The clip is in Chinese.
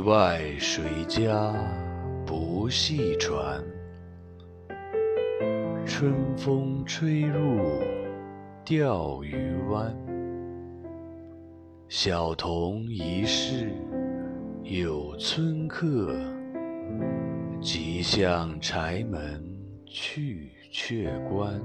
外谁家不系船？春风吹入钓鱼湾。小童一世有村客，即向柴门去却关。